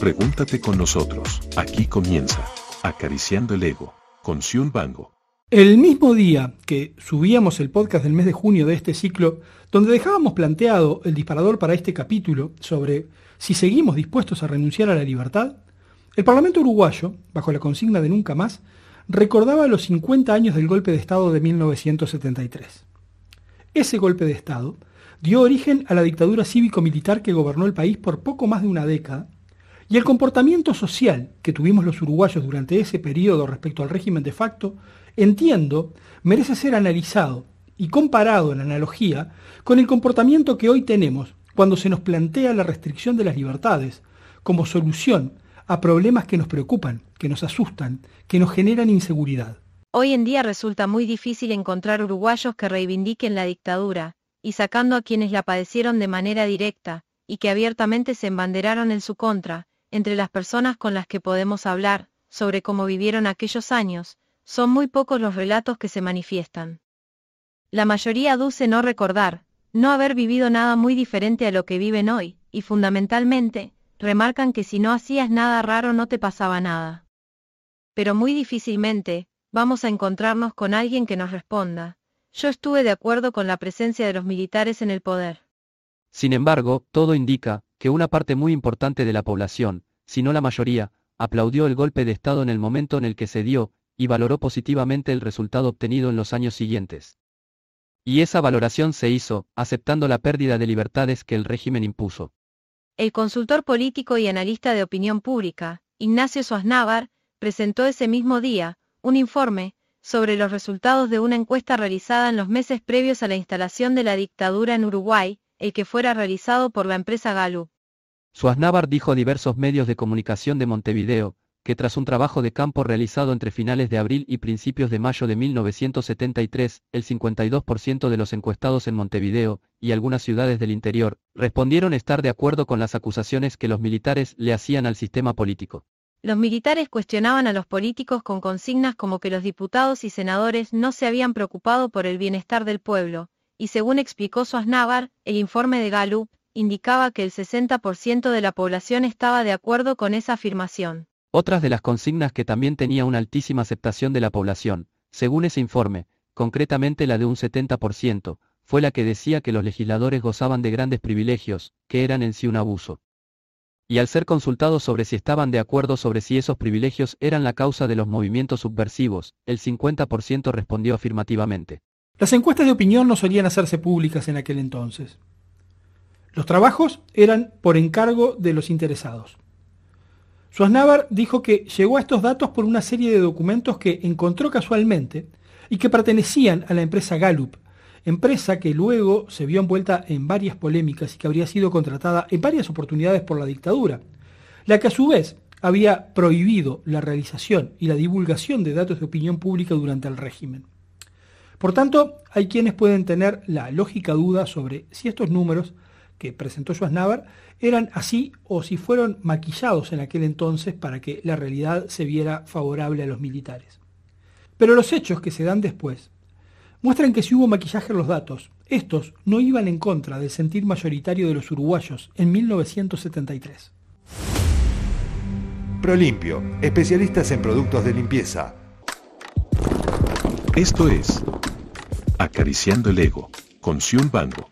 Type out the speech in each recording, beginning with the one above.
Pregúntate con nosotros. Aquí comienza. Acariciando el ego. Con Sion Bango. El mismo día que subíamos el podcast del mes de junio de este ciclo, donde dejábamos planteado el disparador para este capítulo sobre si seguimos dispuestos a renunciar a la libertad, el Parlamento uruguayo, bajo la consigna de nunca más, recordaba los 50 años del golpe de Estado de 1973. Ese golpe de Estado dio origen a la dictadura cívico-militar que gobernó el país por poco más de una década, y el comportamiento social que tuvimos los uruguayos durante ese periodo respecto al régimen de facto, entiendo, merece ser analizado y comparado en analogía con el comportamiento que hoy tenemos cuando se nos plantea la restricción de las libertades como solución a problemas que nos preocupan, que nos asustan, que nos generan inseguridad. Hoy en día resulta muy difícil encontrar uruguayos que reivindiquen la dictadura, y sacando a quienes la padecieron de manera directa, y que abiertamente se embanderaron en su contra, entre las personas con las que podemos hablar, sobre cómo vivieron aquellos años, son muy pocos los relatos que se manifiestan. La mayoría aduce no recordar, no haber vivido nada muy diferente a lo que viven hoy, y fundamentalmente, remarcan que si no hacías nada raro no te pasaba nada. Pero muy difícilmente, vamos a encontrarnos con alguien que nos responda. Yo estuve de acuerdo con la presencia de los militares en el poder. Sin embargo, todo indica que una parte muy importante de la población, si no la mayoría, aplaudió el golpe de Estado en el momento en el que se dio, y valoró positivamente el resultado obtenido en los años siguientes. Y esa valoración se hizo, aceptando la pérdida de libertades que el régimen impuso. El consultor político y analista de opinión pública, Ignacio Suaznavar, presentó ese mismo día, un informe, sobre los resultados de una encuesta realizada en los meses previos a la instalación de la dictadura en Uruguay, el que fuera realizado por la empresa Gallup. Suaznavar dijo a diversos medios de comunicación de Montevideo, que tras un trabajo de campo realizado entre finales de abril y principios de mayo de 1973, el 52% de los encuestados en Montevideo, y algunas ciudades del interior, respondieron estar de acuerdo con las acusaciones que los militares le hacían al sistema político. Los militares cuestionaban a los políticos con consignas como que los diputados y senadores no se habían preocupado por el bienestar del pueblo, y según explicó Suaznavar, el informe de Gallup, indicaba que el 60% de la población estaba de acuerdo con esa afirmación. Otras de las consignas que también tenía una altísima aceptación de la población, según ese informe, concretamente la de un 70%, fue la que decía que los legisladores gozaban de grandes privilegios, que eran en sí un abuso. Y al ser consultados sobre si estaban de acuerdo sobre si esos privilegios eran la causa de los movimientos subversivos, el 50% respondió afirmativamente. Las encuestas de opinión no solían hacerse públicas en aquel entonces. Los trabajos eran por encargo de los interesados. Suaznavar dijo que llegó a estos datos por una serie de documentos que encontró casualmente y que pertenecían a la empresa Gallup, empresa que luego se vio envuelta en varias polémicas y que habría sido contratada en varias oportunidades por la dictadura, la que a su vez había prohibido la realización y la divulgación de datos de opinión pública durante el régimen. Por tanto, hay quienes pueden tener la lógica duda sobre si estos números que presentó Schwarzenegger eran así o si fueron maquillados en aquel entonces para que la realidad se viera favorable a los militares. Pero los hechos que se dan después muestran que si hubo maquillaje en los datos, estos no iban en contra del sentir mayoritario de los uruguayos en 1973. Prolimpio, especialistas en productos de limpieza. Esto es Acariciando el Ego, con Sion Bango.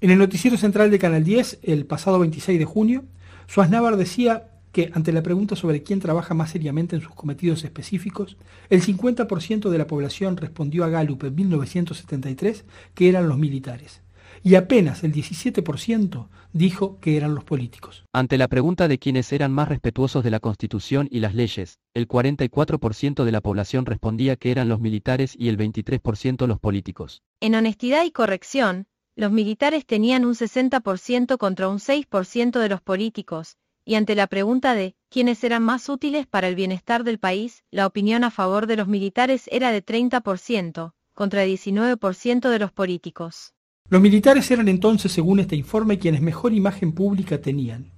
En el noticiero central de Canal 10, el pasado 26 de junio, Suaznavar decía que ante la pregunta sobre quién trabaja más seriamente en sus cometidos específicos, el 50% de la población respondió a Gallup en 1973 que eran los militares, y apenas el 17% dijo que eran los políticos. Ante la pregunta de quiénes eran más respetuosos de la Constitución y las leyes, el 44% de la población respondía que eran los militares y el 23% los políticos. En honestidad y corrección, los militares tenían un 60% contra un 6% de los políticos, y ante la pregunta de quiénes eran más útiles para el bienestar del país, la opinión a favor de los militares era de 30%, contra 19% de los políticos. Los militares eran entonces, según este informe, quienes mejor imagen pública tenían,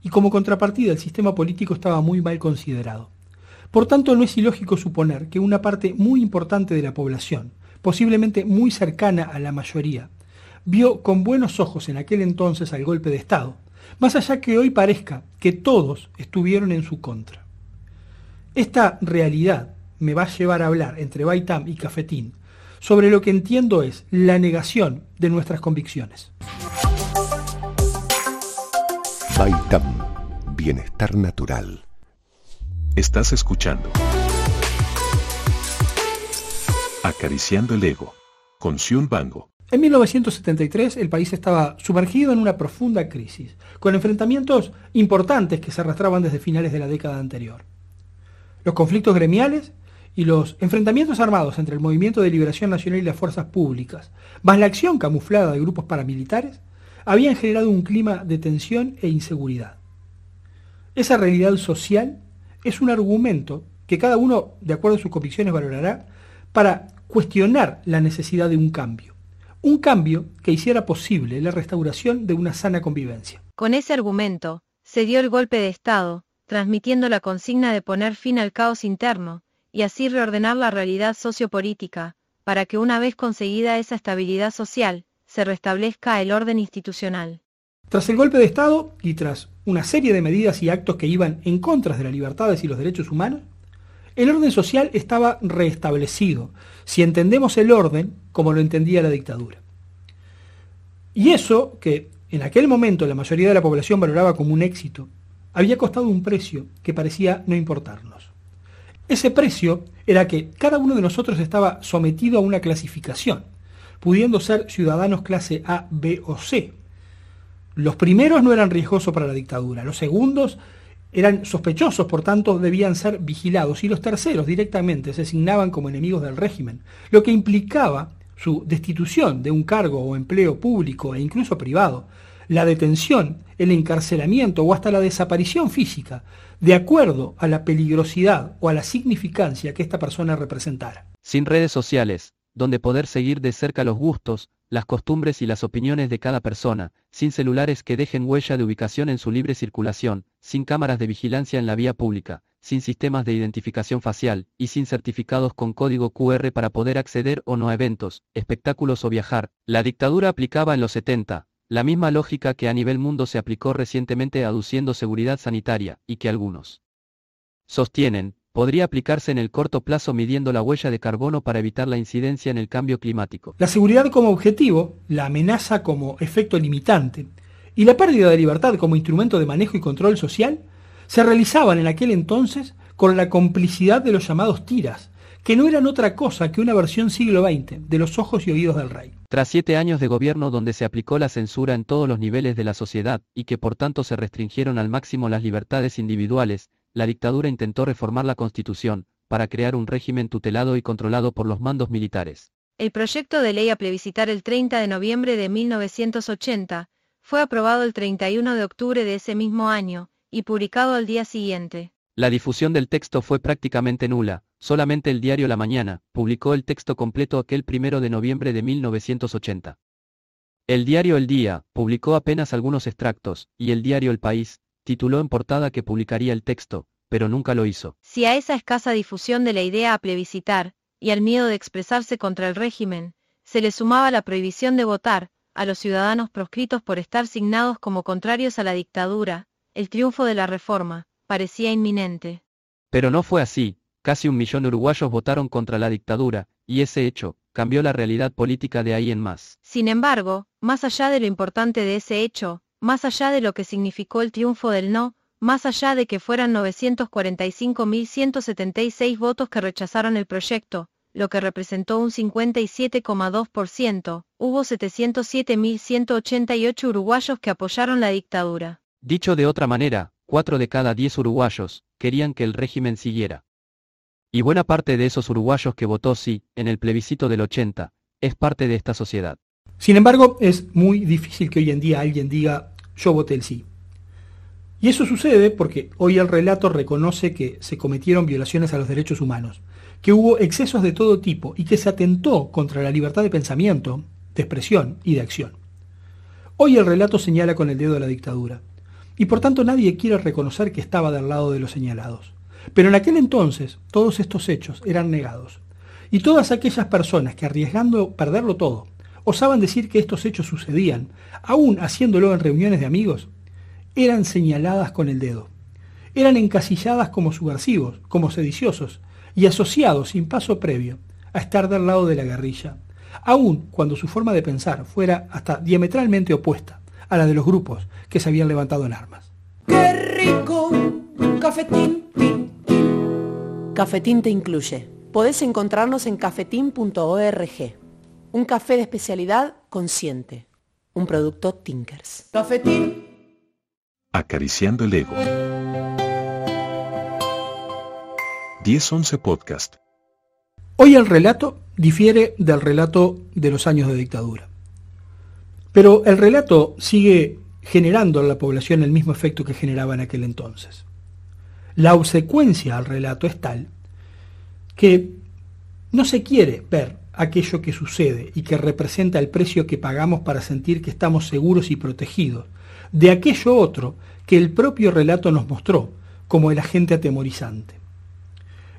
y como contrapartida el sistema político estaba muy mal considerado. Por tanto, no es ilógico suponer que una parte muy importante de la población, posiblemente muy cercana a la mayoría, vio con buenos ojos en aquel entonces al golpe de Estado, más allá que hoy parezca que todos estuvieron en su contra. Esta realidad me va a llevar a hablar entre Baitam y Cafetín sobre lo que entiendo es la negación de nuestras convicciones. Baitam, bienestar natural. Estás escuchando. Acariciando el ego. Con Sion Bango. En 1973 el país estaba sumergido en una profunda crisis, con enfrentamientos importantes que se arrastraban desde finales de la década anterior. Los conflictos gremiales y los enfrentamientos armados entre el Movimiento de Liberación Nacional y las fuerzas públicas, más la acción camuflada de grupos paramilitares, habían generado un clima de tensión e inseguridad. Esa realidad social es un argumento que cada uno, de acuerdo a sus convicciones, valorará para cuestionar la necesidad de un cambio. Un cambio que hiciera posible la restauración de una sana convivencia. Con ese argumento, se dio el golpe de Estado, transmitiendo la consigna de poner fin al caos interno, y así reordenar la realidad sociopolítica, para que una vez conseguida esa estabilidad social, se restablezca el orden institucional. Tras el golpe de Estado y tras una serie de medidas y actos que iban en contra de las libertades y los derechos humanos, el orden social estaba restablecido, si entendemos el orden como lo entendía la dictadura. Y eso, que en aquel momento la mayoría de la población valoraba como un éxito, había costado un precio que parecía no importarnos. Ese precio era que cada uno de nosotros estaba sometido a una clasificación, pudiendo ser ciudadanos clase A, B o C. Los primeros no eran riesgosos para la dictadura, los segundos eran sospechosos, por tanto debían ser vigilados, y los terceros directamente se asignaban como enemigos del régimen, lo que implicaba su destitución de un cargo o empleo público e incluso privado, la detención, el encarcelamiento o hasta la desaparición física, de acuerdo a la peligrosidad o a la significancia que esta persona representara. Sin redes sociales, donde poder seguir de cerca los gustos, las costumbres y las opiniones de cada persona, sin celulares que dejen huella de ubicación en su libre circulación, sin cámaras de vigilancia en la vía pública, sin sistemas de identificación facial, y sin certificados con código QR para poder acceder o no a eventos, espectáculos o viajar, la dictadura aplicaba en los 70, la misma lógica que a nivel mundo se aplicó recientemente aduciendo seguridad sanitaria, y que algunos sostienen, podría aplicarse en el corto plazo midiendo la huella de carbono para evitar la incidencia en el cambio climático. La seguridad como objetivo, la amenaza como efecto limitante y la pérdida de libertad como instrumento de manejo y control social se realizaban en aquel entonces con la complicidad de los llamados tiras, que no eran otra cosa que una versión siglo XX de los ojos y oídos del rey. Tras siete años de gobierno donde se aplicó la censura en todos los niveles de la sociedad y que por tanto se restringieron al máximo las libertades individuales, la dictadura intentó reformar la constitución, para crear un régimen tutelado y controlado por los mandos militares. El proyecto de ley a plebiscitar el 30 de noviembre de 1980 fue aprobado el 31 de octubre de ese mismo año y publicado al día siguiente. La difusión del texto fue prácticamente nula, solamente el diario La Mañana publicó el texto completo aquel 1 de noviembre de 1980. El diario El Día publicó apenas algunos extractos, y el diario El País tituló en portada que publicaría el texto, pero nunca lo hizo. Si a esa escasa difusión de la idea a plebiscitar, y al miedo de expresarse contra el régimen, se le sumaba la prohibición de votar, a los ciudadanos proscritos por estar signados como contrarios a la dictadura, el triunfo de la reforma, parecía inminente. Pero no fue así, casi un millón de uruguayos votaron contra la dictadura, y ese hecho, cambió la realidad política de ahí en más. Sin embargo, más allá de lo importante de ese hecho, más allá de lo que significó el triunfo del no, más allá de que fueran 945.176 votos que rechazaron el proyecto, lo que representó un 57,2%, hubo 707.188 uruguayos que apoyaron la dictadura. Dicho de otra manera, 4 de cada 10 uruguayos querían que el régimen siguiera. Y buena parte de esos uruguayos que votó sí, en el plebiscito del 80, es parte de esta sociedad. Sin embargo, es muy difícil que hoy en día alguien diga yo voté el sí. Y eso sucede porque hoy el relato reconoce que se cometieron violaciones a los derechos humanos, que hubo excesos de todo tipo y que se atentó contra la libertad de pensamiento, de expresión y de acción. Hoy el relato señala con el dedo a la dictadura, y por tanto nadie quiere reconocer que estaba del lado de los señalados. Pero en aquel entonces todos estos hechos eran negados, y todas aquellas personas que arriesgando perderlo todo, osaban decir que estos hechos sucedían, aún haciéndolo en reuniones de amigos, eran señaladas con el dedo. Eran encasilladas como subversivos, como sediciosos, y asociados sin paso previo a estar del lado de la guerrilla, aun cuando su forma de pensar fuera hasta diametralmente opuesta a la de los grupos que se habían levantado en armas. ¡Qué rico! Cafetín, Cafetín te incluye. Podés encontrarnos en cafetín.org. Un café de especialidad consciente. Un producto Tinkers. Cafetín. Acariciando el ego. 10-11 Podcast. Hoy el relato difiere del relato de los años de dictadura. Pero el relato sigue generando en la población el mismo efecto que generaba en aquel entonces. La obsecuencia al relato es tal que no se quiere ver aquello que sucede y que representa el precio que pagamos para sentir que estamos seguros y protegidos, de aquello otro que el propio relato nos mostró como el agente atemorizante.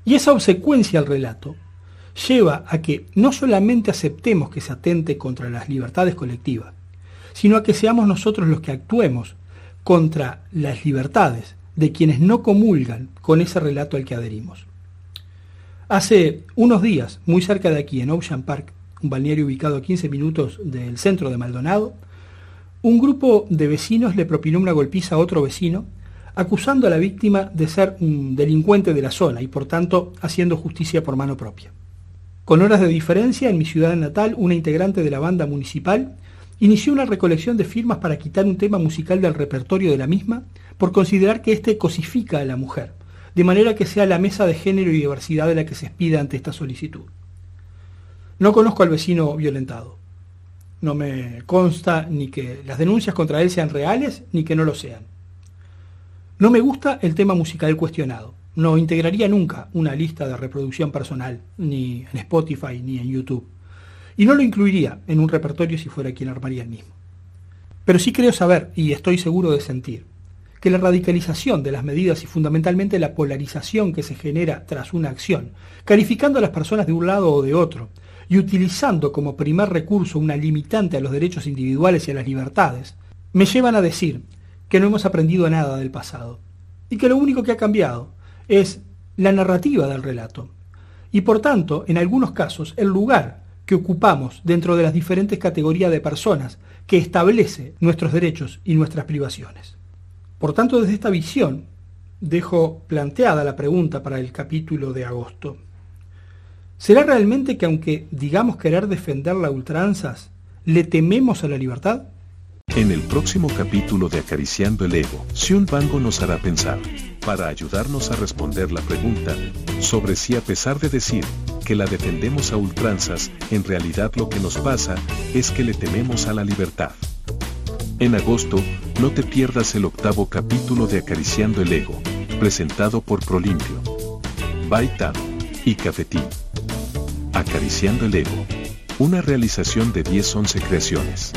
Y esa obsecuencia al relato lleva a que no solamente aceptemos que se atente contra las libertades colectivas, sino a que seamos nosotros los que actuemos contra las libertades de quienes no comulgan con ese relato al que adherimos. Hace unos días, muy cerca de aquí, en Ocean Park, un balneario ubicado a 15 minutos del centro de Maldonado, un grupo de vecinos le propinó una golpiza a otro vecino, acusando a la víctima de ser un delincuente de la zona y por tanto haciendo justicia por mano propia. Con horas de diferencia, en mi ciudad natal, una integrante de la banda municipal inició una recolección de firmas para quitar un tema musical del repertorio de la misma por considerar que éste cosifica a la mujer, de manera que sea la mesa de género y diversidad de la que se expida ante esta solicitud. No conozco al vecino violentado. No me consta ni que las denuncias contra él sean reales ni que no lo sean. No me gusta el tema musical cuestionado no integraría nunca una lista de reproducción personal, ni en Spotify ni en YouTube. Y no lo incluiría en un repertorio si fuera quien armaría el mismo. Pero sí creo saber, y estoy seguro de sentir, que la radicalización de las medidas y fundamentalmente la polarización que se genera tras una acción, calificando a las personas de un lado o de otro, y utilizando como primer recurso una limitante a los derechos individuales y a las libertades, me llevan a decir que no hemos aprendido nada del pasado, y que lo único que ha cambiado es la narrativa del relato y por tanto, en algunos casos, el lugar que ocupamos dentro de las diferentes categorías de personas que establece nuestros derechos y nuestras privaciones. Por tanto, desde esta visión, dejo planteada la pregunta para el capítulo de agosto. ¿Será realmente que aunque digamos querer defender la ultranzas, le tememos a la libertad? En el próximo capítulo de Acariciando el Ego, Sion Bango nos hará pensar, para ayudarnos a responder la pregunta, sobre si a pesar de decir que la defendemos a ultranzas, en realidad lo que nos pasa es que le tememos a la libertad. En agosto, no te pierdas el octavo capítulo de Acariciando el Ego, presentado por Prolimpio, Baitam y Cafetín. Acariciando el Ego, una realización de 10-11 creaciones.